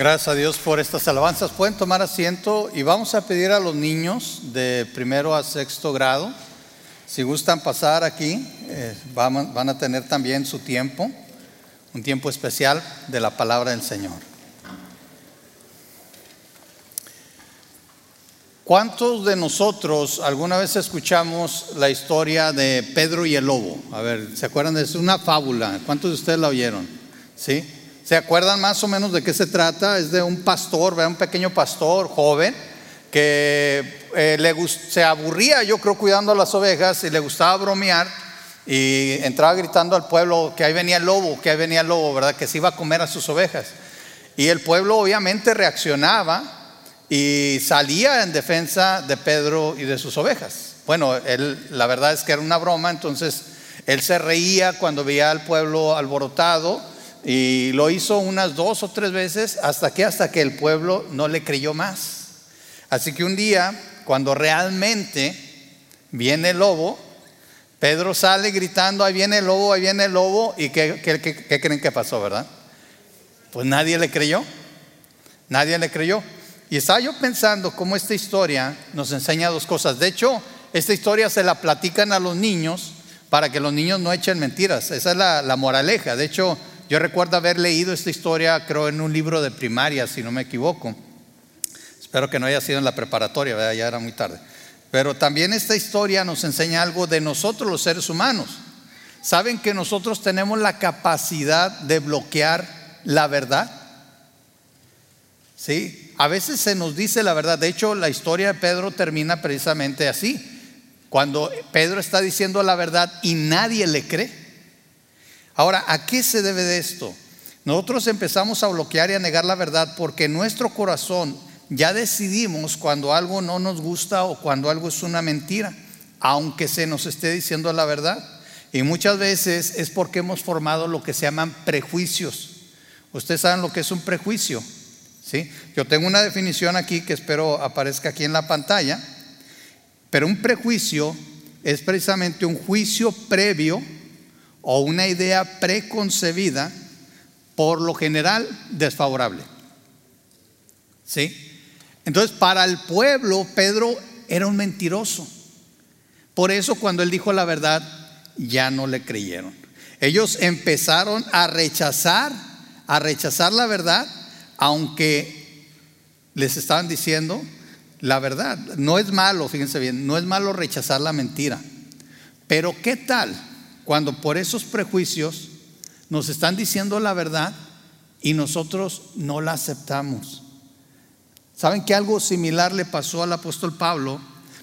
Gracias a Dios por estas alabanzas. Pueden tomar asiento y vamos a pedir a los niños de primero a sexto grado, si gustan pasar aquí, eh, van, van a tener también su tiempo, un tiempo especial de la palabra del Señor. ¿Cuántos de nosotros alguna vez escuchamos la historia de Pedro y el lobo? A ver, ¿se acuerdan? Es una fábula. ¿Cuántos de ustedes la oyeron? ¿Sí? ¿Se acuerdan más o menos de qué se trata? Es de un pastor, un pequeño pastor joven que eh, se aburría, yo creo, cuidando a las ovejas y le gustaba bromear y entraba gritando al pueblo que ahí venía el lobo, que ahí venía el lobo, ¿verdad? Que se iba a comer a sus ovejas. Y el pueblo obviamente reaccionaba y salía en defensa de Pedro y de sus ovejas. Bueno, él, la verdad es que era una broma, entonces él se reía cuando veía al pueblo alborotado y lo hizo unas dos o tres veces hasta que hasta que el pueblo no le creyó más. Así que un día, cuando realmente viene el lobo, Pedro sale gritando, ahí viene el lobo, ahí viene el lobo, y ¿qué, qué creen que pasó, verdad? Pues nadie le creyó, nadie le creyó. Y estaba yo pensando cómo esta historia nos enseña dos cosas. De hecho, esta historia se la platican a los niños para que los niños no echen mentiras. Esa es la, la moraleja. De hecho, yo recuerdo haber leído esta historia, creo, en un libro de primaria, si no me equivoco. Espero que no haya sido en la preparatoria, ya era muy tarde. Pero también esta historia nos enseña algo de nosotros los seres humanos. ¿Saben que nosotros tenemos la capacidad de bloquear la verdad? Sí, a veces se nos dice la verdad. De hecho, la historia de Pedro termina precisamente así. Cuando Pedro está diciendo la verdad y nadie le cree. Ahora, ¿a qué se debe de esto? Nosotros empezamos a bloquear y a negar la verdad porque nuestro corazón ya decidimos cuando algo no nos gusta o cuando algo es una mentira, aunque se nos esté diciendo la verdad. Y muchas veces es porque hemos formado lo que se llaman prejuicios. Ustedes saben lo que es un prejuicio. ¿sí? Yo tengo una definición aquí que espero aparezca aquí en la pantalla, pero un prejuicio es precisamente un juicio previo o una idea preconcebida, por lo general desfavorable. ¿Sí? Entonces, para el pueblo, Pedro era un mentiroso. Por eso cuando él dijo la verdad, ya no le creyeron. Ellos empezaron a rechazar, a rechazar la verdad, aunque les estaban diciendo la verdad. No es malo, fíjense bien, no es malo rechazar la mentira. Pero ¿qué tal cuando por esos prejuicios nos están diciendo la verdad y nosotros no la aceptamos. ¿Saben que algo similar le pasó al apóstol Pablo?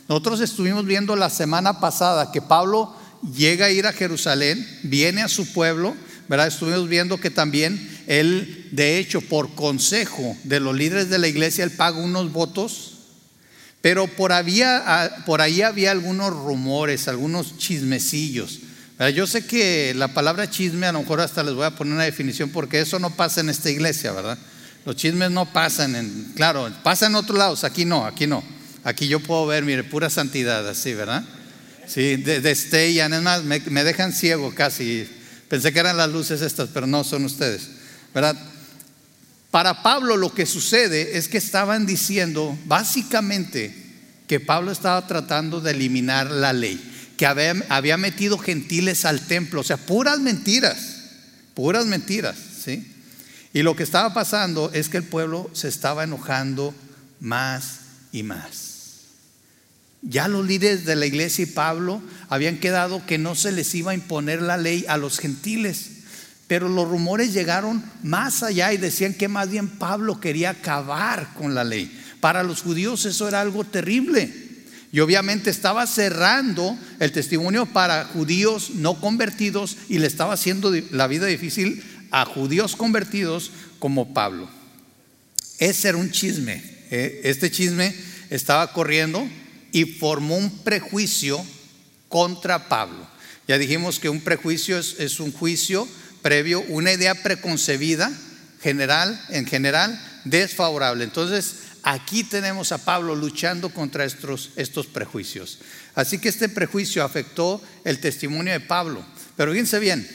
Nosotros estuvimos viendo la semana pasada que Pablo llega a ir a Jerusalén, viene a su pueblo, ¿verdad? Estuvimos viendo que también él, de hecho, por consejo de los líderes de la iglesia, él paga unos votos, pero por, había, por ahí había algunos rumores, algunos chismecillos yo sé que la palabra chisme a lo mejor hasta les voy a poner una definición porque eso no pasa en esta iglesia, ¿verdad? Los chismes no pasan en, claro, pasan en otros lados, aquí no, aquí no. Aquí yo puedo ver, mire, pura santidad, así, ¿verdad? Sí, de, de es más, me, me dejan ciego casi. Pensé que eran las luces estas, pero no son ustedes, ¿verdad? Para Pablo lo que sucede es que estaban diciendo básicamente que Pablo estaba tratando de eliminar la ley que había, metido gentiles al templo, o sea, puras mentiras, puras mentiras, ¿sí? Y lo que estaba pasando es que el pueblo se estaba enojando más y más. Ya los líderes de la iglesia y Pablo habían quedado que no se les iba a imponer la ley a los gentiles, pero los rumores llegaron más allá y decían que más bien Pablo quería acabar con la ley. Para los judíos eso era algo terrible. Y obviamente estaba cerrando el testimonio para judíos no convertidos y le estaba haciendo la vida difícil a judíos convertidos como Pablo. Ese era un chisme. ¿eh? Este chisme estaba corriendo y formó un prejuicio contra Pablo. Ya dijimos que un prejuicio es, es un juicio previo, una idea preconcebida, general, en general, desfavorable. Entonces, Aquí tenemos a Pablo luchando contra estos, estos prejuicios. Así que este prejuicio afectó el testimonio de Pablo. Pero fíjense bien,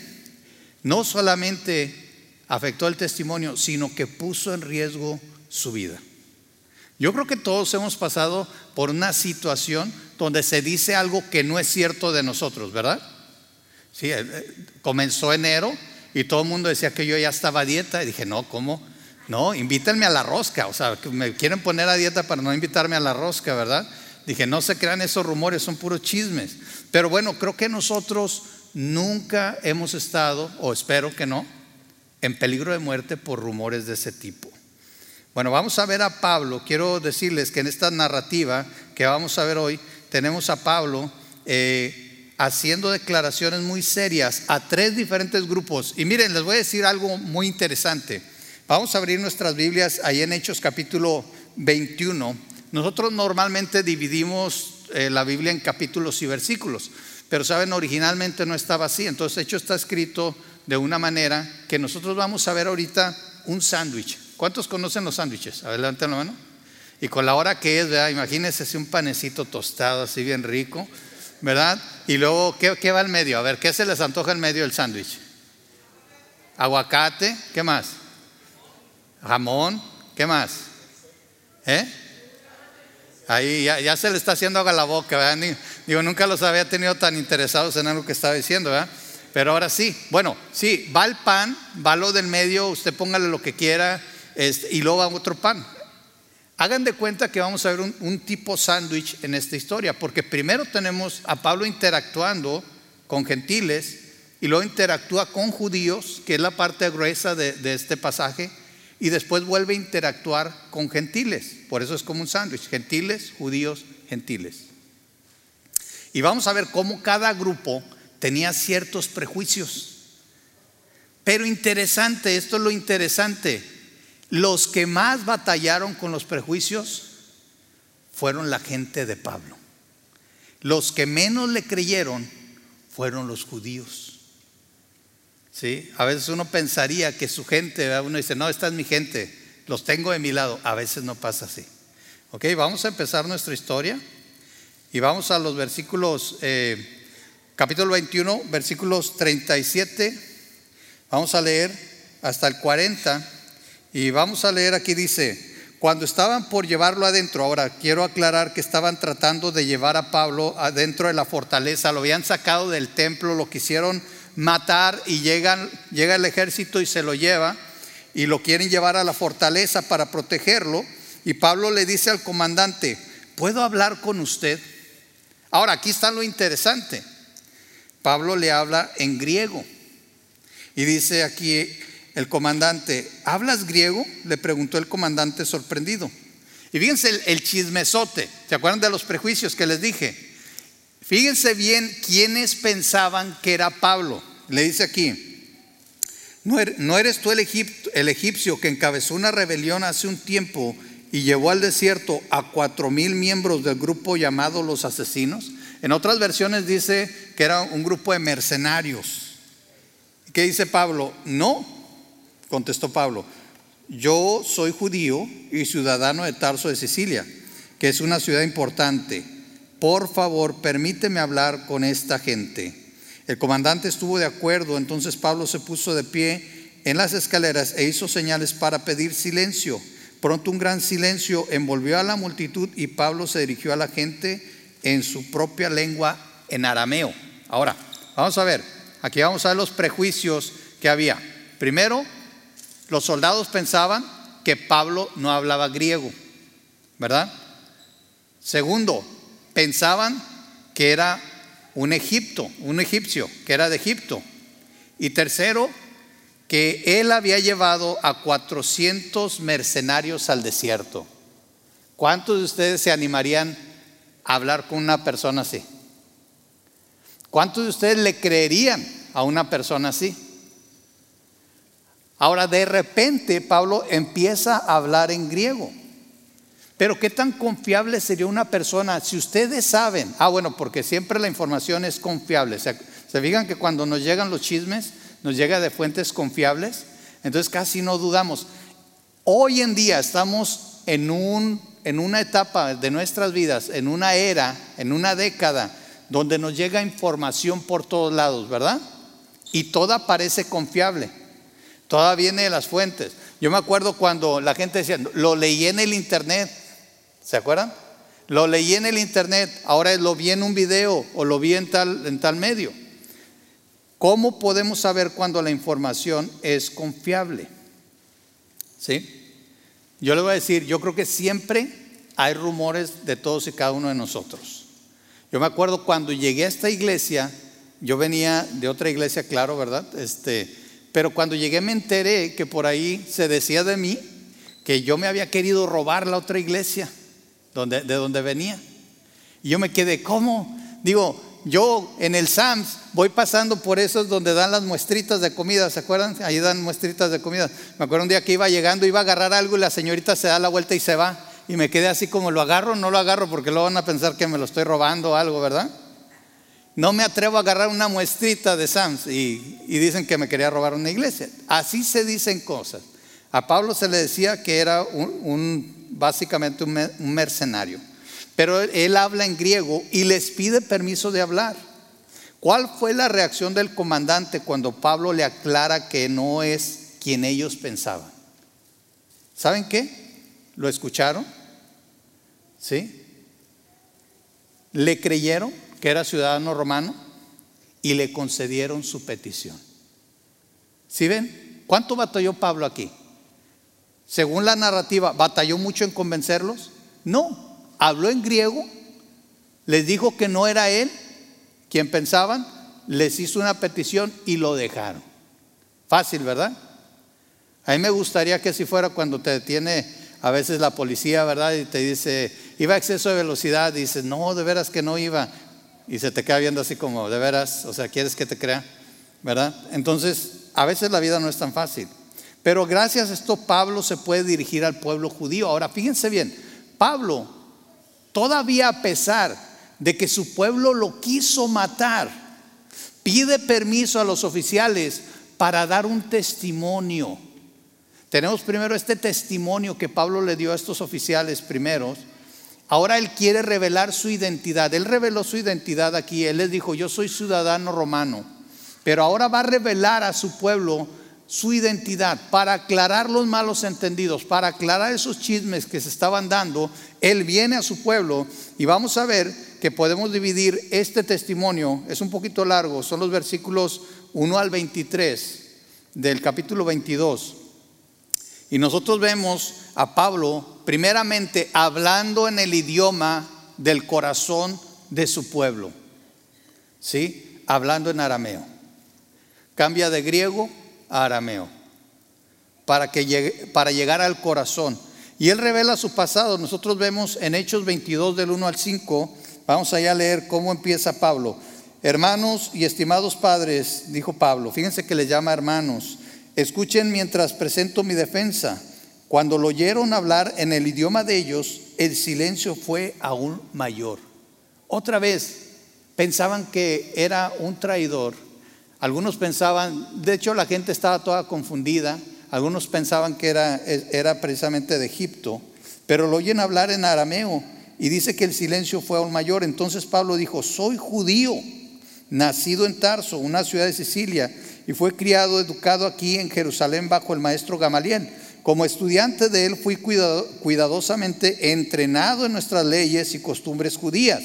no solamente afectó el testimonio, sino que puso en riesgo su vida. Yo creo que todos hemos pasado por una situación donde se dice algo que no es cierto de nosotros, ¿verdad? Sí, eh, eh, comenzó enero y todo el mundo decía que yo ya estaba a dieta y dije, no, ¿cómo? No, invítenme a la rosca, o sea, me quieren poner a dieta para no invitarme a la rosca, ¿verdad? Dije, no se crean esos rumores, son puros chismes. Pero bueno, creo que nosotros nunca hemos estado, o espero que no, en peligro de muerte por rumores de ese tipo. Bueno, vamos a ver a Pablo. Quiero decirles que en esta narrativa que vamos a ver hoy, tenemos a Pablo eh, haciendo declaraciones muy serias a tres diferentes grupos. Y miren, les voy a decir algo muy interesante. Vamos a abrir nuestras Biblias ahí en Hechos capítulo 21. Nosotros normalmente dividimos eh, la Biblia en capítulos y versículos, pero saben, originalmente no estaba así. Entonces, Hechos está escrito de una manera que nosotros vamos a ver ahorita un sándwich. ¿Cuántos conocen los sándwiches? Adelante la mano. Y con la hora que es, ¿verdad? Imagínense un panecito tostado así bien rico, ¿verdad? Y luego, ¿qué, ¿qué va al medio? A ver, ¿qué se les antoja en medio del sándwich? Aguacate, ¿qué más? Jamón, ¿qué más? ¿Eh? Ahí ya, se le está haciendo agua a la boca, ¿verdad? Digo, nunca los había tenido tan interesados en algo que estaba diciendo, ¿verdad? Pero ahora sí, bueno, sí, va el pan, va lo del medio, usted póngale lo que quiera, este, y luego va otro pan. Hagan de cuenta que vamos a ver un, tipo sándwich en esta historia, porque primero tenemos a Pablo interactuando con gentiles, y luego interactúa con judíos, que es la parte gruesa de este pasaje, y después vuelve a interactuar con gentiles. Por eso es como un sándwich, gentiles, judíos, gentiles. Y vamos a ver cómo cada grupo tenía ciertos prejuicios. Pero interesante, esto es lo interesante, los que más batallaron con los prejuicios fueron la gente de Pablo. Los que menos le creyeron fueron los judíos. ¿Sí? A veces uno pensaría que su gente, uno dice, no, esta es mi gente, los tengo de mi lado. A veces no pasa así. Ok, vamos a empezar nuestra historia y vamos a los versículos, eh, capítulo 21, versículos 37. Vamos a leer hasta el 40 y vamos a leer aquí dice, cuando estaban por llevarlo adentro, ahora quiero aclarar que estaban tratando de llevar a Pablo adentro de la fortaleza, lo habían sacado del templo, lo quisieron matar y llega el ejército y se lo lleva y lo quieren llevar a la fortaleza para protegerlo. Y Pablo le dice al comandante, ¿puedo hablar con usted? Ahora, aquí está lo interesante. Pablo le habla en griego. Y dice aquí el comandante, ¿hablas griego? Le preguntó el comandante sorprendido. Y fíjense el, el chismesote. ¿Se acuerdan de los prejuicios que les dije? Fíjense bien quiénes pensaban que era Pablo. Le dice aquí, ¿no er-, eres tú el, egipcio que encabezó una rebelión hace un tiempo y llevó al desierto a cuatro mil miembros del grupo llamado los asesinos? En otras versiones dice que era un grupo de mercenarios. ¿Qué dice Pablo? No, contestó Pablo, yo soy judío y ciudadano de Tarso de Sicilia, que es una ciudad importante por favor, permíteme hablar con esta gente. El comandante estuvo de acuerdo, entonces Pablo se puso de pie en las escaleras e hizo señales para pedir silencio. Pronto un gran silencio envolvió a la multitud y Pablo se dirigió a la gente en su propia lengua, en arameo. Ahora, vamos a ver, aquí vamos a ver los prejuicios que había. Primero, los soldados pensaban que Pablo no hablaba griego, ¿verdad? Segundo, pensaban que era un Egipto, un egipcio, que era de Egipto. Y tercero, que él había llevado a 400 mercenarios al desierto. ¿Cuántos de ustedes se animarían a hablar con una persona así? ¿Cuántos de ustedes le creerían a una persona así? Ahora de repente Pablo empieza a hablar en griego. Pero qué tan confiable sería una persona si ustedes saben, ah bueno, porque siempre la información es confiable. Se, fijan que cuando nos llegan los chismes, nos llega de fuentes confiables, entonces casi no dudamos. Hoy en día estamos en, un, en una etapa de nuestras vidas, en una era, en una década, donde nos llega información por todos lados, ¿verdad? Y toda parece confiable. Toda viene de las fuentes. Yo me acuerdo cuando la gente decía, lo leí en el internet. ¿Se acuerdan? Lo leí en el internet, ahora lo vi en un video o lo vi en tal, en tal medio. ¿Cómo podemos saber cuando la información es confiable? ¿Sí? Yo le voy a decir, yo creo que siempre hay rumores de todos y cada uno de nosotros. Yo me acuerdo cuando llegué a esta iglesia, yo venía de otra iglesia, claro, ¿verdad? Este, pero cuando llegué me enteré que por ahí se decía de mí que yo me había querido robar la otra iglesia donde, de donde venía. Y yo me quedé, ¿cómo? Digo, yo en el SAMS voy pasando por esos donde dan las muestritas de comida, ¿se acuerdan? Ahí dan muestritas de comida. Me acuerdo un día que iba llegando, iba a agarrar algo y la señorita se da la vuelta y se va. Y me quedé así como, ¿lo agarro? No lo agarro porque luego van a pensar que me lo estoy robando o algo, ¿verdad? No me atrevo a agarrar una muestrita de Sams y, dicen que me quería robar una iglesia. Así se dicen cosas. A Pablo se le decía que era un, básicamente un, mercenario. Pero él, habla en griego y les pide permiso de hablar. ¿Cuál fue la reacción del comandante cuando Pablo le aclara que no es quien ellos pensaban? ¿Saben qué? ¿Lo escucharon? ¿Sí? ¿Le creyeron? que era ciudadano romano, y le concedieron su petición. ¿Sí ven? ¿Cuánto batalló Pablo aquí? Según la narrativa, ¿batalló mucho en convencerlos? No, habló en griego, les dijo que no era él quien pensaban, les hizo una petición y lo dejaron. Fácil, ¿verdad? A mí me gustaría que si fuera cuando te detiene a veces la policía, ¿verdad? Y te dice, iba a exceso de velocidad, dices, no, de veras que no iba y se te queda viendo así como, de veras, o sea, ¿quieres que te crea? ¿Verdad? Entonces, a veces la vida no es tan fácil. Pero gracias a esto Pablo se puede dirigir al pueblo judío. Ahora, fíjense bien, Pablo, todavía a pesar de que su pueblo lo quiso matar, pide permiso a los oficiales para dar un testimonio. Tenemos primero este testimonio que Pablo le dio a estos oficiales primeros Ahora él quiere revelar su identidad. Él reveló su identidad aquí. Él les dijo, yo soy ciudadano romano. Pero ahora va a revelar a su pueblo su identidad para aclarar los malos entendidos, para aclarar esos chismes que se estaban dando. Él viene a su pueblo y vamos a ver que podemos dividir este testimonio. Es un poquito largo, son los versículos 1 al 23 del capítulo 22. Y nosotros vemos a Pablo primeramente hablando en el idioma del corazón de su pueblo. ¿Sí? Hablando en arameo. Cambia de griego arameo para, que llegue, para llegar al corazón. Y él revela su pasado. Nosotros vemos en Hechos 22 del 1 al 5, vamos allá a leer cómo empieza Pablo. Hermanos y estimados padres, dijo Pablo, fíjense que le llama hermanos, escuchen mientras presento mi defensa. Cuando lo oyeron hablar en el idioma de ellos, el silencio fue aún mayor. Otra vez, pensaban que era un traidor. Algunos pensaban, de hecho la gente estaba toda confundida. Algunos pensaban que era, era precisamente de Egipto. Pero lo oyen hablar en arameo y dice que el silencio fue aún mayor. Entonces Pablo dijo, soy judío, nacido en Tarso, una ciudad de Sicilia, y fue criado, educado aquí en Jerusalén bajo el maestro Gamaliel como estudiante de él fui cuidadosamente entrenado en nuestras leyes y costumbres judías.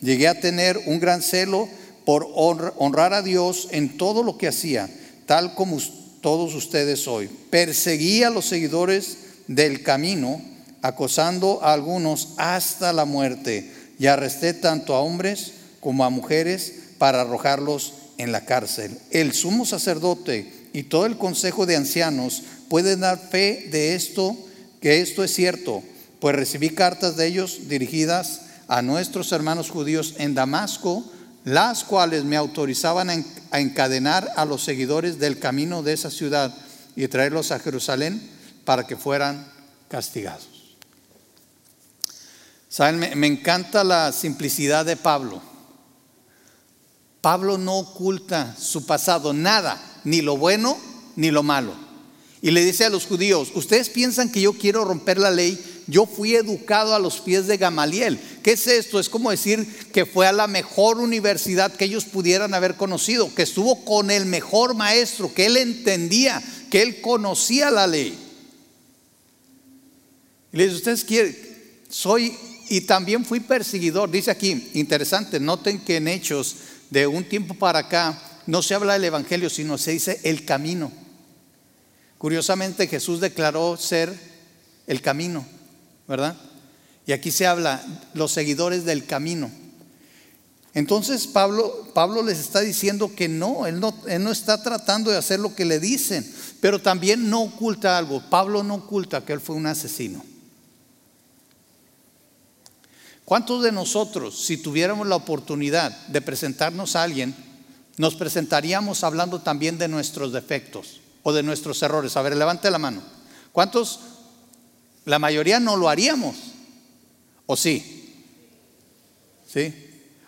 Llegué a tener un gran celo por honrar a Dios en todo lo que hacía, tal como todos ustedes hoy. Perseguí a los seguidores del camino, acosando a algunos hasta la muerte, y arresté tanto a hombres como a mujeres para arrojarlos en la cárcel. El sumo sacerdote y todo el consejo de ancianos pueden dar fe de esto, que esto es cierto, pues recibí cartas de ellos dirigidas a nuestros hermanos judíos en Damasco, las cuales me autorizaban a encadenar a los seguidores del camino de esa ciudad y traerlos a Jerusalén para que fueran castigados. Saben, me, me encanta la simplicidad de Pablo. Pablo no oculta su pasado, nada, ni lo bueno ni lo malo. Y le dice a los judíos, ustedes piensan que yo quiero romper la ley, yo fui educado a los pies de Gamaliel. ¿Qué es esto? Es como decir que fue a la mejor universidad que ellos pudieran haber conocido, que estuvo con el mejor maestro, que él entendía que él conocía la ley. Y le dice, ustedes quieren, soy, y también fui perseguidor. Dice aquí, interesante, noten que en Hechos, de un tiempo para acá, no se habla del Evangelio, sino se dice el camino. Curiosamente Jesús declaró ser el camino, ¿verdad? Y aquí se habla los seguidores del camino. Entonces Pablo, Pablo les está diciendo que no él, no, él no está tratando de hacer lo que le dicen, pero también no oculta algo. Pablo no oculta que él fue un asesino. ¿Cuántos de nosotros, si tuviéramos la oportunidad de presentarnos a alguien, nos presentaríamos hablando también de nuestros defectos o de nuestros errores? A ver, levante la mano. ¿Cuántos? La mayoría no lo haríamos. ¿O sí? ¿Sí?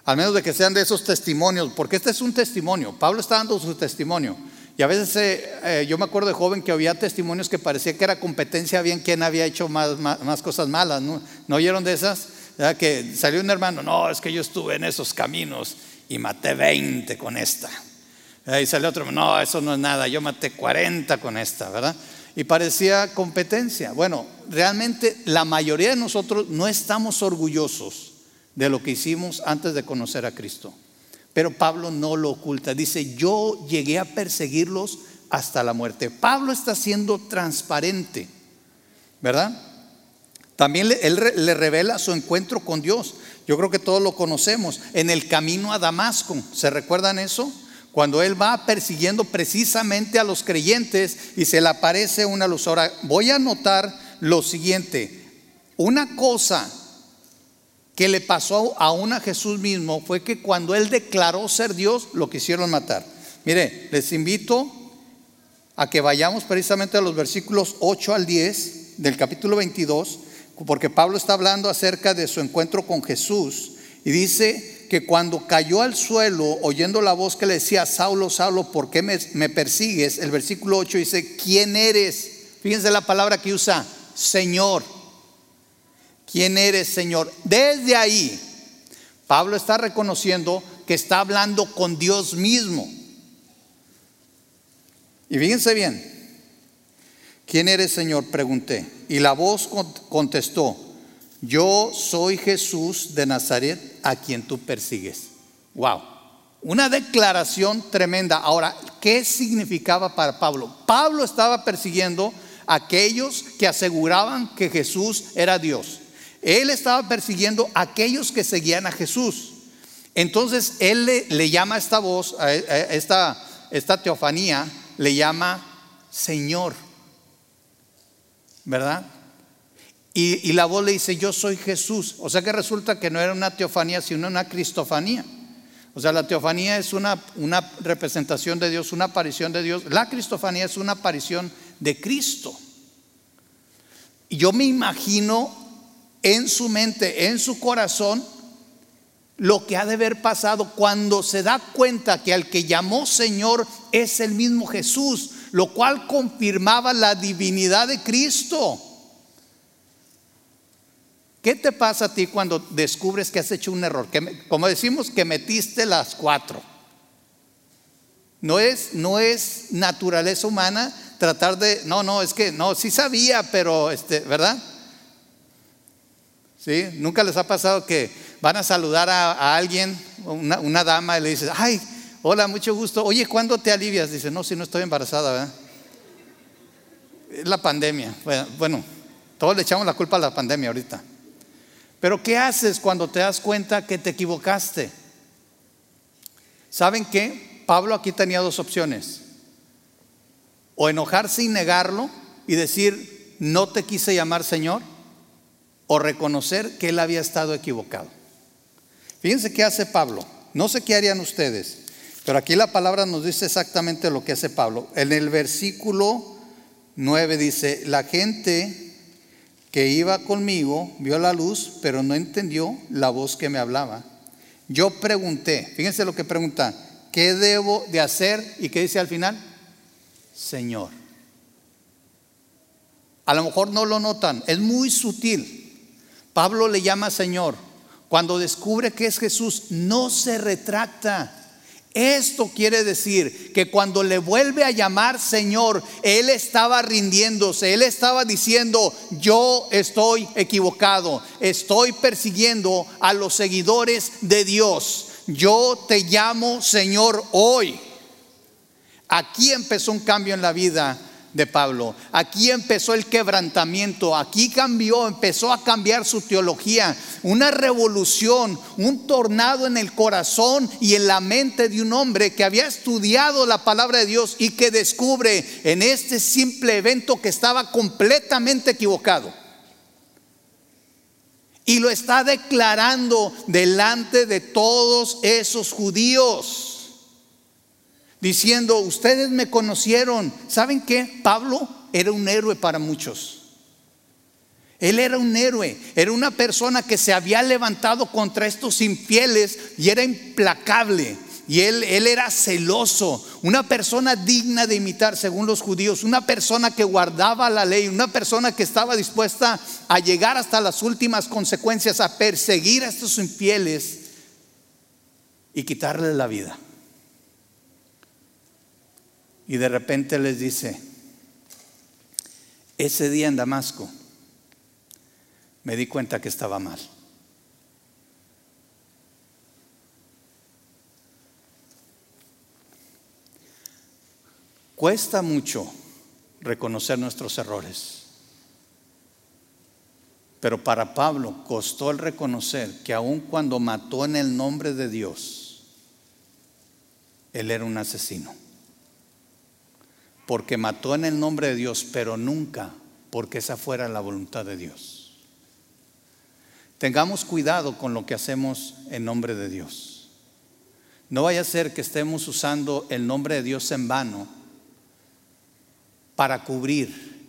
Al menos de que sean de esos testimonios, porque este es un testimonio. Pablo está dando su testimonio. Y a veces eh, eh, yo me acuerdo de joven que había testimonios que parecía que era competencia bien quien había hecho más, más, cosas malas. ¿no? ¿No oyeron de esas? Que salió un hermano, no, es que yo estuve en esos caminos y maté 20 con esta. Y salió otro, no, eso no es nada, yo maté 40 con esta, ¿verdad? Y parecía competencia. Bueno, realmente la mayoría de nosotros no estamos orgullosos de lo que hicimos antes de conocer a Cristo. Pero Pablo no lo oculta. Dice, yo llegué a perseguirlos hasta la muerte. Pablo está siendo transparente, ¿verdad? También él le revela su encuentro con Dios. Yo creo que todos lo conocemos. En el camino a Damasco, ¿se recuerdan eso? Cuando él va persiguiendo precisamente a los creyentes y se le aparece una luz. Ahora, voy a notar lo siguiente. Una cosa que le pasó a a Jesús mismo fue que cuando él declaró ser Dios, lo quisieron matar. Mire, les invito a que vayamos precisamente a los versículos 8 al 10 del capítulo 22, porque Pablo está hablando acerca de su encuentro con Jesús y dice que cuando cayó al suelo, oyendo la voz que le decía, Saulo, Saulo, ¿por qué me, persigues? El versículo 8 dice, ¿quién eres? Fíjense la palabra que usa, Señor. ¿Quién eres, Señor? Desde ahí, Pablo está reconociendo que está hablando con Dios mismo. Y fíjense bien, ¿quién eres, Señor? Pregunté. Y la voz contestó, yo soy Jesús de Nazaret a quien tú persigues. Wow. Una declaración tremenda. Ahora, ¿qué significaba para Pablo? Pablo estaba persiguiendo a aquellos que aseguraban que Jesús era Dios. Él estaba persiguiendo a aquellos que seguían a Jesús. Entonces, él le, llama a esta voz, a esta, esta teofanía, le llama Señor. ¿Verdad? Y, la voz le dice, yo soy Jesús. O sea que resulta que no era una teofanía, sino una cristofanía. O sea, la teofanía es una, una representación de Dios, una aparición de Dios. La cristofanía es una aparición de Cristo. Y yo me imagino en su mente, en su corazón, lo que ha de haber pasado cuando se da cuenta que al que llamó Señor es el mismo Jesús, lo cual confirmaba la divinidad de Cristo. ¿Qué te pasa a ti cuando descubres que has hecho un error? Como decimos, que metiste las cuatro. No es, no es naturaleza humana tratar de, no, no, es que, no, sí sabía, pero, este, ¿verdad? ¿Sí? Nunca les ha pasado que van a saludar a, alguien, una, dama, y le dices, ay, hola, mucho gusto. Oye, ¿cuándo te alivias? Dice, no, si no estoy embarazada, ¿verdad? Es la pandemia. Bueno, todos le echamos la culpa a la pandemia ahorita. Pero ¿qué haces cuando te das cuenta que te equivocaste? ¿Saben qué? Pablo aquí tenía dos opciones. O enojarse y negarlo y decir, no te quise llamar Señor, o reconocer que él había estado equivocado. Fíjense qué hace Pablo. No sé qué harían ustedes, pero aquí la palabra nos dice exactamente lo que hace Pablo. En el versículo 9 dice, la gente que iba conmigo vio la luz, pero no entendió la voz que me hablaba. Yo pregunté, fíjense lo que pregunta, ¿qué debo de hacer? ¿Y qué dice al final? Señor. A lo mejor no lo notan, es muy sutil. Pablo le llama Señor. Cuando descubre que es Jesús, no se retracta. Esto quiere decir que cuando le vuelve a llamar Señor, Él estaba rindiéndose, Él estaba diciendo, yo estoy equivocado, estoy persiguiendo a los seguidores de Dios, yo te llamo Señor hoy. Aquí empezó un cambio en la vida de Pablo. Aquí empezó el quebrantamiento, aquí cambió, empezó a cambiar su teología, una revolución, un tornado en el corazón y en la mente de un hombre que había estudiado la palabra de Dios y que descubre en este simple evento que estaba completamente equivocado. Y lo está declarando delante de todos esos judíos diciendo, ustedes me conocieron. ¿Saben qué? Pablo era un héroe para muchos. Él era un héroe, era una persona que se había levantado contra estos infieles y era implacable. Y él, él era celoso, una persona digna de imitar según los judíos, una persona que guardaba la ley, una persona que estaba dispuesta a llegar hasta las últimas consecuencias, a perseguir a estos infieles y quitarle la vida. Y de repente les dice, ese día en Damasco me di cuenta que estaba mal. Cuesta mucho reconocer nuestros errores. Pero para Pablo costó el reconocer que aun cuando mató en el nombre de Dios, él era un asesino porque mató en el nombre de Dios, pero nunca porque esa fuera la voluntad de Dios. Tengamos cuidado con lo que hacemos en nombre de Dios. No vaya a ser que estemos usando el nombre de Dios en vano para cubrir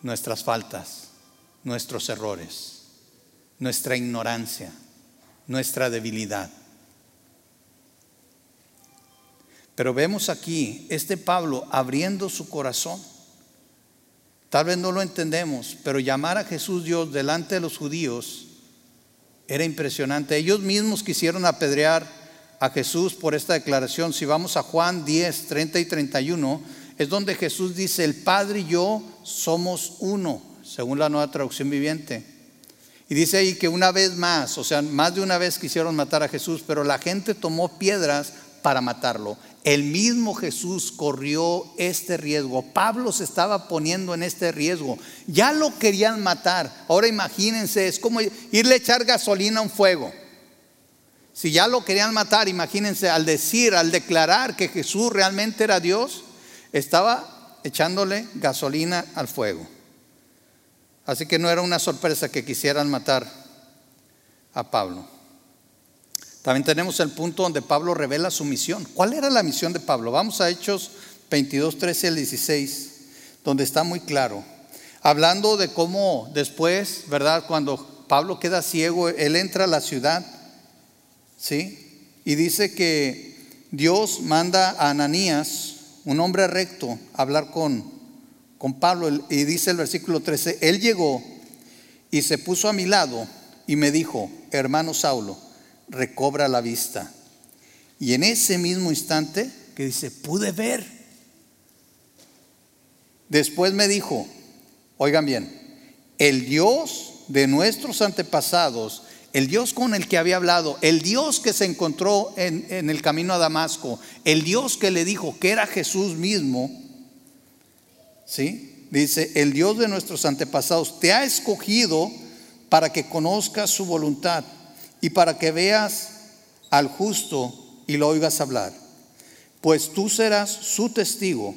nuestras faltas, nuestros errores, nuestra ignorancia, nuestra debilidad. Pero vemos aquí este Pablo abriendo su corazón. Tal vez no lo entendemos, pero llamar a Jesús Dios delante de los judíos era impresionante. Ellos mismos quisieron apedrear a Jesús por esta declaración. Si vamos a Juan 10, 30 y 31, es donde Jesús dice, el Padre y yo somos uno, según la nueva traducción viviente. Y dice ahí que una vez más, o sea, más de una vez quisieron matar a Jesús, pero la gente tomó piedras para matarlo. El mismo Jesús corrió este riesgo. Pablo se estaba poniendo en este riesgo. Ya lo querían matar. Ahora imagínense, es como irle a echar gasolina a un fuego. Si ya lo querían matar, imagínense, al decir, al declarar que Jesús realmente era Dios, estaba echándole gasolina al fuego. Así que no era una sorpresa que quisieran matar a Pablo. También tenemos el punto donde Pablo revela su misión. ¿Cuál era la misión de Pablo? Vamos a Hechos 22, 13 al 16, donde está muy claro. Hablando de cómo después, ¿verdad? Cuando Pablo queda ciego, él entra a la ciudad, ¿sí? Y dice que Dios manda a Ananías, un hombre recto, a hablar con, con Pablo. Y dice el versículo 13, él llegó y se puso a mi lado y me dijo, hermano Saulo, recobra la vista. Y en ese mismo instante que dice, pude ver. Después me dijo, oigan bien, el Dios de nuestros antepasados, el Dios con el que había hablado, el Dios que se encontró en, en el camino a Damasco, el Dios que le dijo que era Jesús mismo, ¿sí? Dice, el Dios de nuestros antepasados te ha escogido para que conozcas su voluntad y para que veas al justo y lo oigas hablar. Pues tú serás su testigo,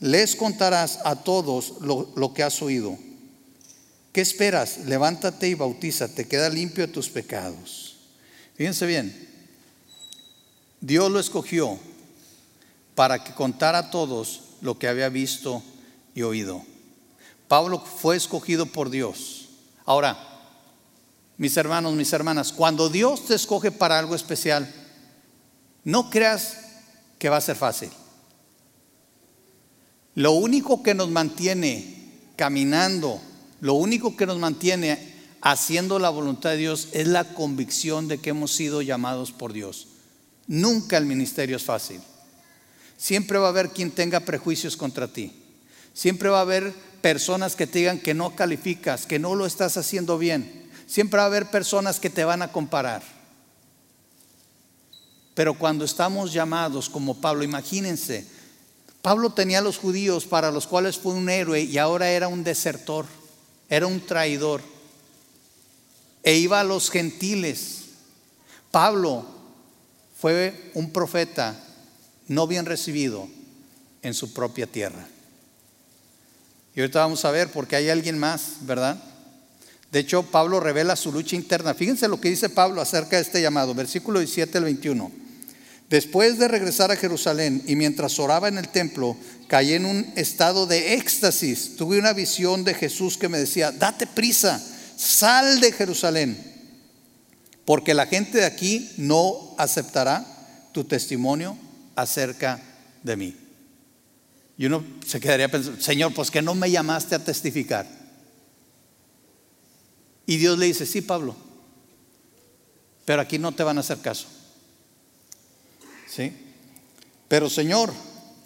les contarás a todos lo, que has oído. ¿Qué esperas? Levántate y bautízate, queda limpio de tus pecados. Fíjense bien, Dios lo escogió para que contara a todos lo que había visto y oído. Pablo fue escogido por Dios. Ahora, mis hermanos, mis hermanas, cuando Dios te escoge para algo especial, no creas que va a ser fácil. Lo único que nos mantiene caminando, lo único que nos mantiene haciendo la voluntad de Dios es la convicción de que hemos sido llamados por Dios. Nunca el ministerio es fácil. Siempre va a haber quien tenga prejuicios contra ti. Siempre va a haber personas que te digan que no calificas, que no lo estás haciendo bien. Siempre va a haber personas que te van a comparar. Pero cuando estamos llamados como Pablo, imagínense, Pablo tenía a los judíos para los cuales fue un héroe y ahora era un desertor, era un traidor. E iba a los gentiles. Pablo fue un profeta no bien recibido en su propia tierra. Y ahorita vamos a ver porque hay alguien más, ¿verdad? De hecho, Pablo revela su lucha interna. Fíjense lo que dice Pablo acerca de este llamado, versículo 17 al 21. Después de regresar a Jerusalén y mientras oraba en el templo, caí en un estado de éxtasis. Tuve una visión de Jesús que me decía, date prisa, sal de Jerusalén, porque la gente de aquí no aceptará tu testimonio acerca de mí. Y uno se quedaría pensando, Señor, pues que no me llamaste a testificar. Y Dios le dice, sí, Pablo, pero aquí no te van a hacer caso. ¿Sí? Pero Señor,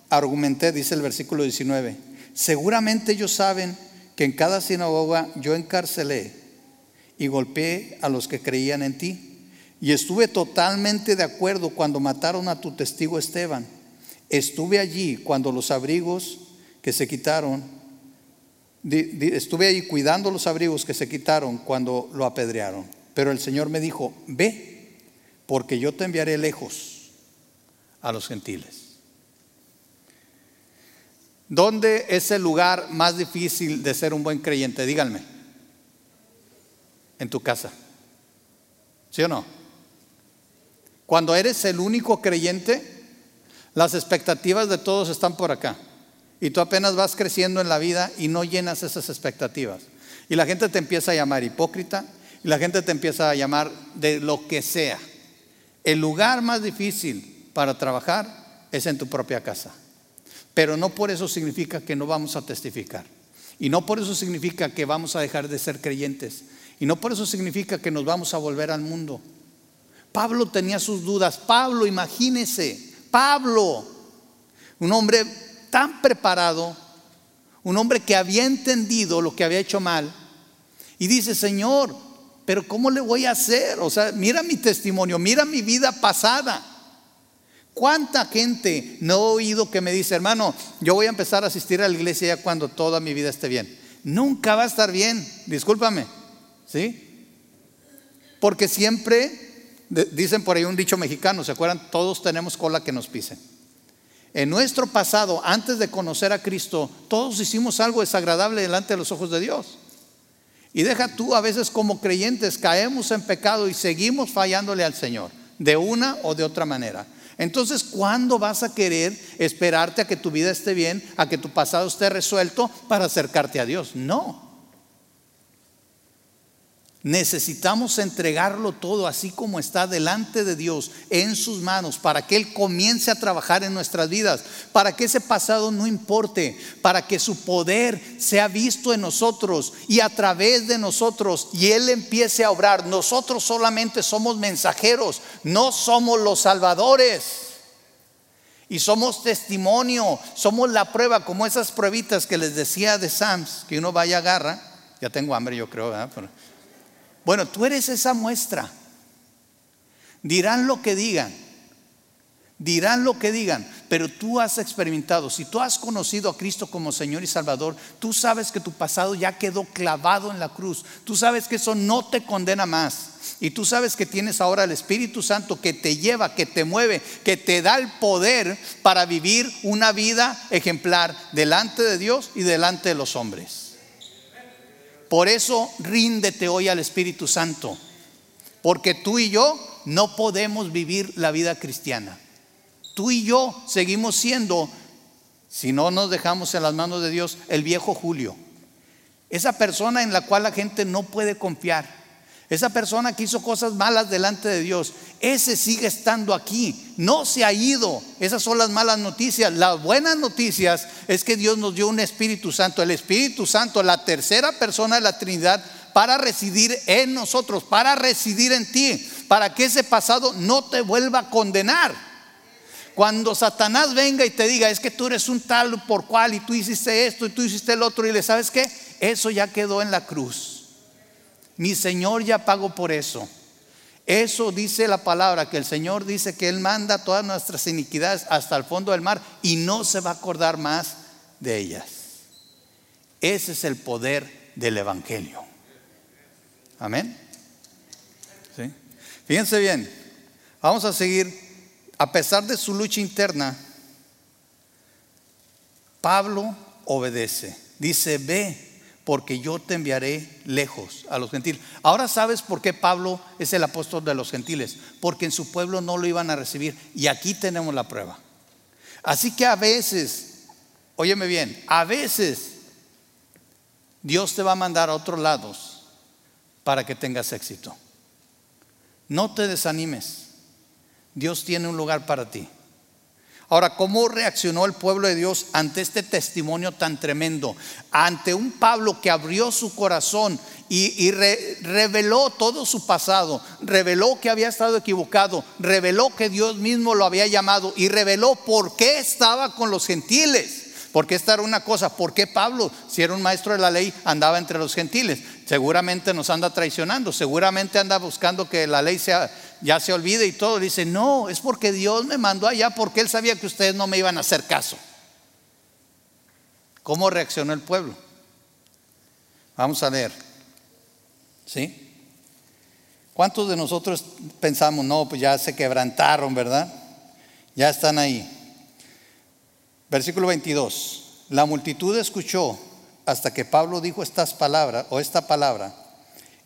argumenté, dice el versículo 19, seguramente ellos saben que en cada sinagoga yo encarcelé y golpeé a los que creían en ti. Y estuve totalmente de acuerdo cuando mataron a tu testigo Esteban. Estuve allí cuando los abrigos que se quitaron, estuve allí cuidando los abrigos que se quitaron cuando lo apedrearon. Pero el Señor me dijo, ve, porque yo te enviaré lejos a los gentiles. ¿Dónde es el lugar más difícil de ser un buen creyente? Díganme. En tu casa. ¿Sí o no? Cuando eres el único creyente, las expectativas de todos están por acá. Y tú apenas vas creciendo en la vida y no llenas esas expectativas. Y la gente te empieza a llamar hipócrita y la gente te empieza a llamar de lo que sea. El lugar más difícil para trabajar es en tu propia casa. Pero no por eso significa que no vamos a testificar. Y no por eso significa que vamos a dejar de ser creyentes. Y no por eso significa que nos vamos a volver al mundo. Pablo tenía sus dudas. Pablo, imagínese, Pablo, un hombre tan preparado, un hombre que había entendido lo que había hecho mal. Y dice, Señor, pero ¿cómo le voy a hacer? O sea, mira mi testimonio, mira mi vida pasada. ¿Cuánta gente no he oído que me dice, hermano, yo voy a empezar a asistir a la iglesia ya cuando toda mi vida esté bien? Nunca va a estar bien, discúlpame, ¿sí? Porque siempre, dicen por ahí un dicho mexicano, ¿se acuerdan? Todos tenemos cola que nos pisen. En nuestro pasado, antes de conocer a Cristo, todos hicimos algo desagradable delante de los ojos de Dios. Y deja tú, a veces como creyentes caemos en pecado y seguimos fallándole al Señor, de una o de otra manera. Entonces, ¿cuándo vas a querer esperarte a que tu vida esté bien, a que tu pasado esté resuelto para acercarte a Dios? No. Necesitamos entregarlo todo así como está delante de Dios, en sus manos, para que Él comience a trabajar en nuestras vidas, para que ese pasado no importe, para que su poder sea visto en nosotros y a través de nosotros y Él empiece a obrar. Nosotros solamente somos mensajeros, no somos los salvadores. Y somos testimonio, somos la prueba, como esas pruebitas que les decía de Sams, que uno vaya a agarra. Ya tengo hambre, yo creo, ¿verdad? Bueno, tú eres esa muestra. Dirán lo que digan. Dirán lo que digan, pero tú has experimentado, si tú has conocido a Cristo como Señor y Salvador, tú sabes que tu pasado ya quedó clavado en la cruz, tú sabes que eso no te condena más y tú sabes que tienes ahora el Espíritu Santo que te lleva, que te mueve, que te da el poder para vivir una vida ejemplar delante de Dios y delante de los hombres. Por eso ríndete hoy al Espíritu Santo, porque tú y yo no podemos vivir la vida cristiana. Tú y yo seguimos siendo, si no nos dejamos en las manos de Dios, el viejo Julio. Esa persona en la cual la gente no puede confiar esa persona que hizo cosas malas delante de Dios, ese sigue estando aquí, no se ha ido. Esas son las malas noticias. Las buenas noticias es que Dios nos dio un Espíritu Santo, el Espíritu Santo, la tercera persona de la Trinidad, para residir en nosotros, para residir en ti, para que ese pasado no te vuelva a condenar. Cuando Satanás venga y te diga, es que tú eres un tal por cual y tú hiciste esto y tú hiciste el otro y le sabes qué, eso ya quedó en la cruz. Mi Señor ya pagó por eso. Eso dice la palabra, que el Señor dice que Él manda todas nuestras iniquidades hasta el fondo del mar y no se va a acordar más de ellas. Ese es el poder del Evangelio. Amén. Fíjense bien, vamos a seguir a pesar de su lucha interna, Pablo obedece. Dice, ve, porque yo te enviaré lejos a los gentiles. Ahora sabes por qué Pablo es el apóstol de los gentiles, porque en su pueblo no lo iban a recibir. Y aquí tenemos la prueba. Así que a veces, óyeme bien, a veces Dios te va a mandar a otros lados para que tengas éxito. No te desanimes. Dios tiene un lugar para ti. Ahora, ¿cómo reaccionó el pueblo de Dios ante este testimonio tan tremendo? Ante un Pablo que abrió su corazón y, reveló todo su pasado, reveló que había estado equivocado, reveló que Dios mismo lo había llamado y reveló por qué estaba con los gentiles. Porque esta era una cosa, ¿por qué Pablo, si era un maestro de la ley, andaba entre los gentiles? Seguramente nos anda traicionando, seguramente anda buscando que la ley sea, ya se olvide y todo. Dice, no, es porque Dios me mandó allá porque Él sabía que ustedes no me iban a hacer caso. ¿Cómo reaccionó el pueblo? Vamos a leer. ¿Sí? ¿Cuántos de nosotros pensamos, no, pues ya se quebrantaron, ¿verdad? Ya están ahí. Versículo 22. La multitud escuchó hasta que Pablo dijo estas palabras o esta palabra.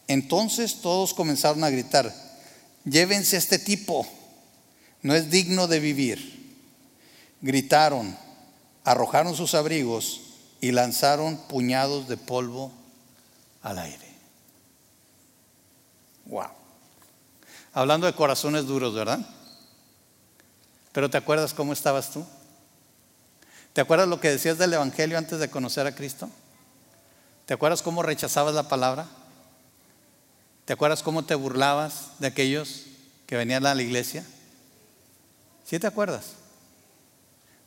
Entonces todos comenzaron a gritar, llévense a este tipo, no es digno de vivir. Gritaron, arrojaron sus abrigos y lanzaron puñados de polvo al aire. Wow. Hablando de corazones duros, ¿verdad? Pero ¿te acuerdas cómo estabas tú? ¿Te acuerdas lo que decías del Evangelio antes de conocer a Cristo? ¿Te acuerdas cómo rechazabas la palabra? ¿Te acuerdas cómo te burlabas de aquellos que venían a la iglesia? ¿Sí te acuerdas?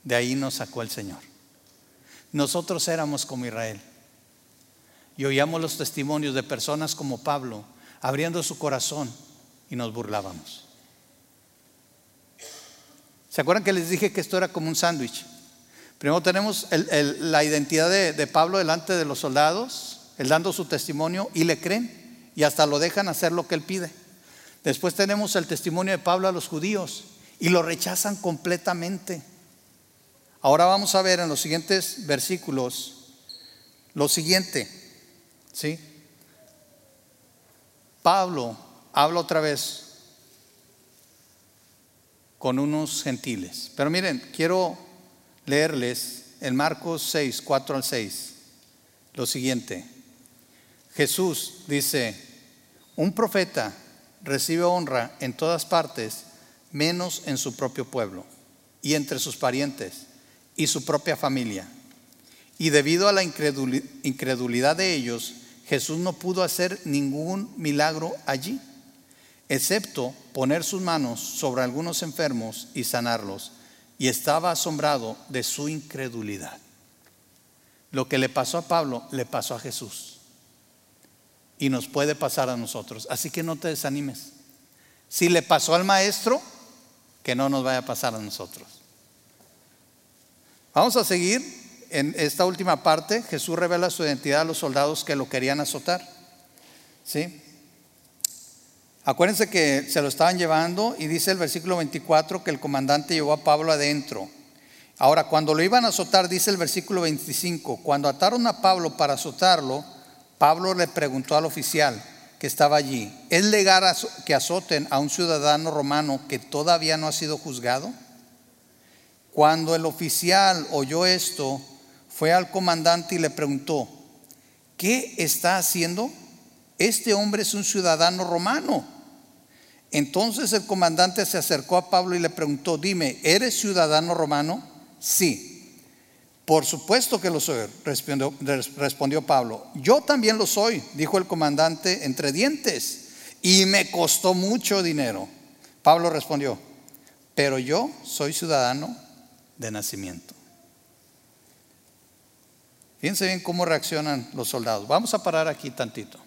De ahí nos sacó el Señor. Nosotros éramos como Israel. Y oíamos los testimonios de personas como Pablo abriendo su corazón y nos burlábamos. ¿Se acuerdan que les dije que esto era como un sándwich? Primero tenemos la identidad de, Pablo delante de los soldados, él dando su testimonio y le creen y hasta lo dejan hacer lo que él pide. Después tenemos el testimonio de Pablo a los judíos y lo rechazan completamente. Ahora vamos a ver en los siguientes versículos lo siguiente, ¿sí? Pablo habla otra vez con unos gentiles. Pero miren, quiero leerles en Marcos 6, 4 al 6, lo siguiente. Jesús dice, un profeta recibe honra en todas partes, menos en su propio pueblo y entre sus parientes y su propia familia. Y debido a la incredulidad de ellos, Jesús no pudo hacer ningún milagro allí, excepto poner sus manos sobre algunos enfermos y sanarlos y estaba asombrado de su incredulidad. Lo que le pasó a Pablo le pasó a Jesús y nos puede pasar a nosotros. Así que no te desanimes. Si le pasó al maestro, que no nos vaya a pasar a nosotros. Vamos a seguir en esta última parte. Jesús revela su identidad a los soldados que lo querían azotar. ¿Sí? Acuérdense que se lo estaban llevando y dice el versículo 24 que el comandante llevó a Pablo adentro. Ahora, cuando lo iban a azotar, dice el versículo 25, cuando ataron a Pablo para azotarlo, Pablo le preguntó al oficial que estaba allí, ¿es legal que azoten a un ciudadano romano que todavía no ha sido juzgado? Cuando el oficial oyó esto, fue al comandante y le preguntó, ¿qué está haciendo? este hombre es un ciudadano romano. Entonces el comandante se acercó a Pablo y le preguntó, dime, ¿eres ciudadano romano? Sí. Por supuesto que lo soy, respondió, Pablo. Yo también lo soy, dijo el comandante entre dientes. y me costó mucho dinero. Pablo respondió, pero yo soy ciudadano de nacimiento. Fíjense bien cómo reaccionan los soldados. Vamos a parar aquí tantito.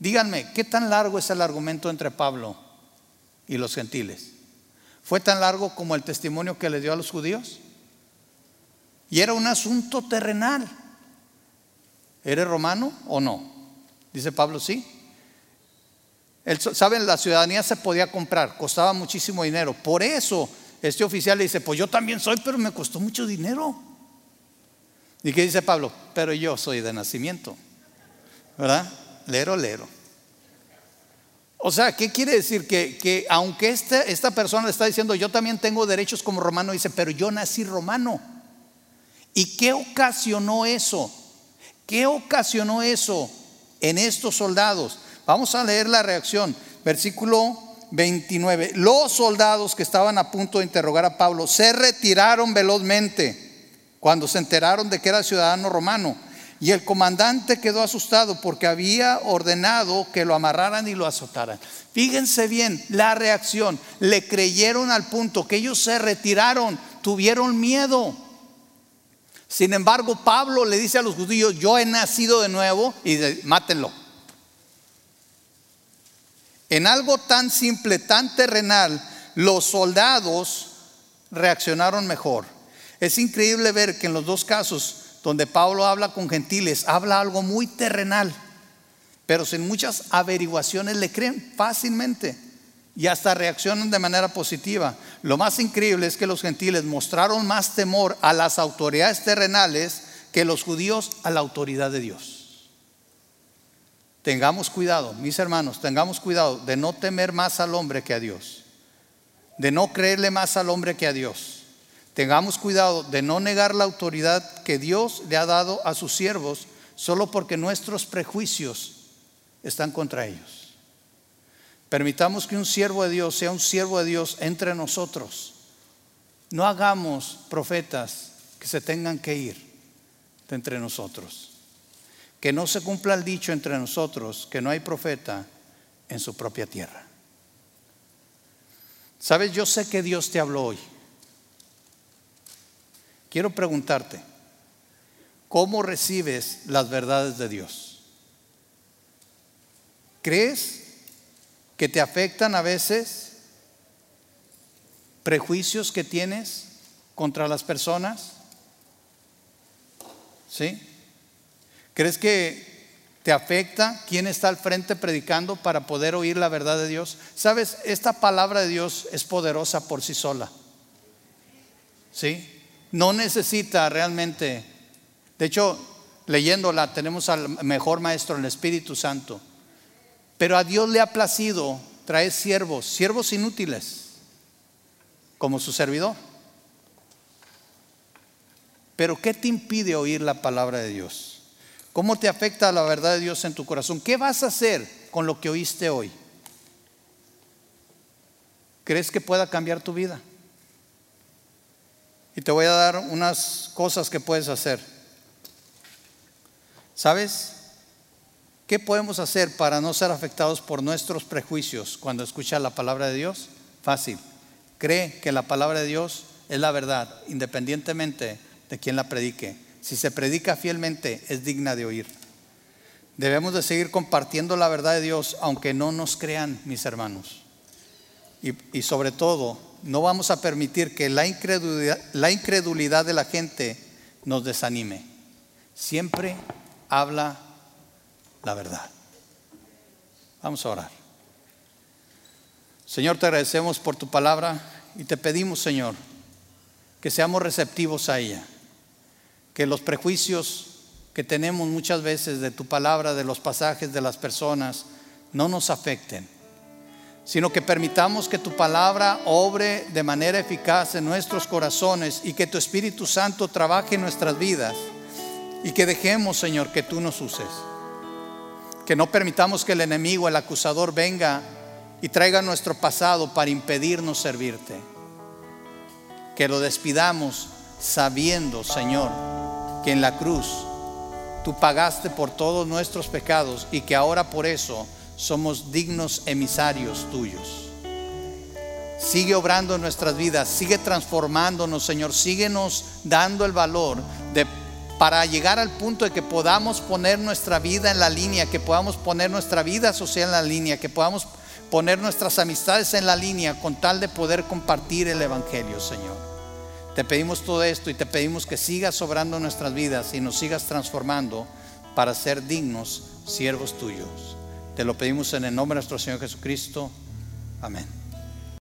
Díganme, ¿qué tan largo es el argumento entre Pablo y los gentiles? ¿Fue tan largo como el testimonio que le dio a los judíos? Y era un asunto terrenal. ¿Eres romano o no? Dice Pablo, sí. Saben, la ciudadanía se podía comprar, costaba muchísimo dinero. Por eso este oficial le dice, pues yo también soy, pero me costó mucho dinero. ¿Y qué dice Pablo? Pero yo soy de nacimiento. ¿Verdad? Lero, lero. O sea, ¿qué quiere decir? Que, aunque este, esta persona le está diciendo, yo también tengo derechos como romano, dice, pero yo nací romano. ¿Y qué ocasionó eso? ¿Qué ocasionó eso en estos soldados? Vamos a leer la reacción. Versículo 29. Los soldados que estaban a punto de interrogar a Pablo se retiraron velozmente cuando se enteraron de que era ciudadano romano. Y el comandante quedó asustado porque había ordenado que lo amarraran y lo azotaran. Fíjense bien la reacción. Le creyeron al punto que ellos se retiraron, tuvieron miedo. Sin embargo, Pablo le dice a los judíos, yo he nacido de nuevo y mátenlo. En algo tan simple, tan terrenal, los soldados reaccionaron mejor. Es increíble ver que en los dos casos donde Pablo habla con gentiles, habla algo muy terrenal, pero sin muchas averiguaciones le creen fácilmente y hasta reaccionan de manera positiva. Lo más increíble es que los gentiles mostraron más temor a las autoridades terrenales que los judíos a la autoridad de Dios. Tengamos cuidado, mis hermanos, tengamos cuidado de no temer más al hombre que a Dios, de no creerle más al hombre que a Dios. Tengamos cuidado de no negar la autoridad que Dios le ha dado a sus siervos solo porque nuestros prejuicios están contra ellos. Permitamos que un siervo de Dios sea un siervo de Dios entre nosotros. No hagamos profetas que se tengan que ir de entre nosotros. Que no se cumpla el dicho entre nosotros que no hay profeta en su propia tierra. Sabes, yo sé que Dios te habló hoy. Quiero preguntarte, ¿cómo recibes las verdades de Dios? ¿Crees que te afectan a veces, prejuicios que tienes contra las personas. ¿Sí? ¿Crees que te afecta quién está al frente predicando para poder oír la verdad de Dios? Sabes, esta palabra de Dios es poderosa por sí sola. ¿Sí? No necesita realmente, de hecho, leyéndola tenemos al mejor maestro, el Espíritu Santo pero a Dios le ha placido traer siervos, siervos inútiles, como su servidor. Pero ¿qué te impide oír la palabra de Dios? ¿Cómo te afecta la verdad de Dios en tu corazón? ¿Qué vas a hacer con lo que oíste hoy? ¿Crees que pueda cambiar tu vida? Y te voy a dar unas cosas que puedes hacer. ¿Sabes? ¿Qué podemos hacer para no ser afectados por nuestros prejuicios cuando escucha la palabra de Dios? Fácil. Cree que la palabra de Dios es la verdad, independientemente de quién la predique. Si se predica fielmente, es digna de oír. Debemos de seguir compartiendo la verdad de Dios, aunque no nos crean, mis hermanos. Y, y sobre todo, no vamos a permitir que la incredulidad, la incredulidad de la gente nos desanime. Siempre habla la verdad. Vamos a orar. Señor, te agradecemos por tu palabra y te pedimos, Señor, que seamos receptivos a ella, que los prejuicios que tenemos muchas veces de tu palabra, de los pasajes, de las personas, no nos afecten, sino que permitamos que tu palabra obre de manera eficaz en nuestros corazones y que tu Espíritu Santo trabaje en nuestras vidas y que dejemos, Señor, que tú nos uses. Que no permitamos que el enemigo, el acusador, venga y traiga nuestro pasado para impedirnos servirte. Que lo despidamos sabiendo, Señor, que en la cruz tú pagaste por todos nuestros pecados y que ahora por eso somos dignos emisarios tuyos. Sigue obrando en nuestras vidas, sigue transformándonos, Señor. Síguenos dando el valor de para llegar al punto de que podamos poner nuestra vida en la línea, que podamos poner nuestra vida social en la línea, que podamos poner nuestras amistades en la línea con tal de poder compartir el Evangelio, Señor. Te pedimos todo esto y te pedimos que sigas obrando nuestras vidas y nos sigas transformando para ser dignos siervos tuyos. Te lo pedimos en el nombre de nuestro Señor Jesucristo. Amén.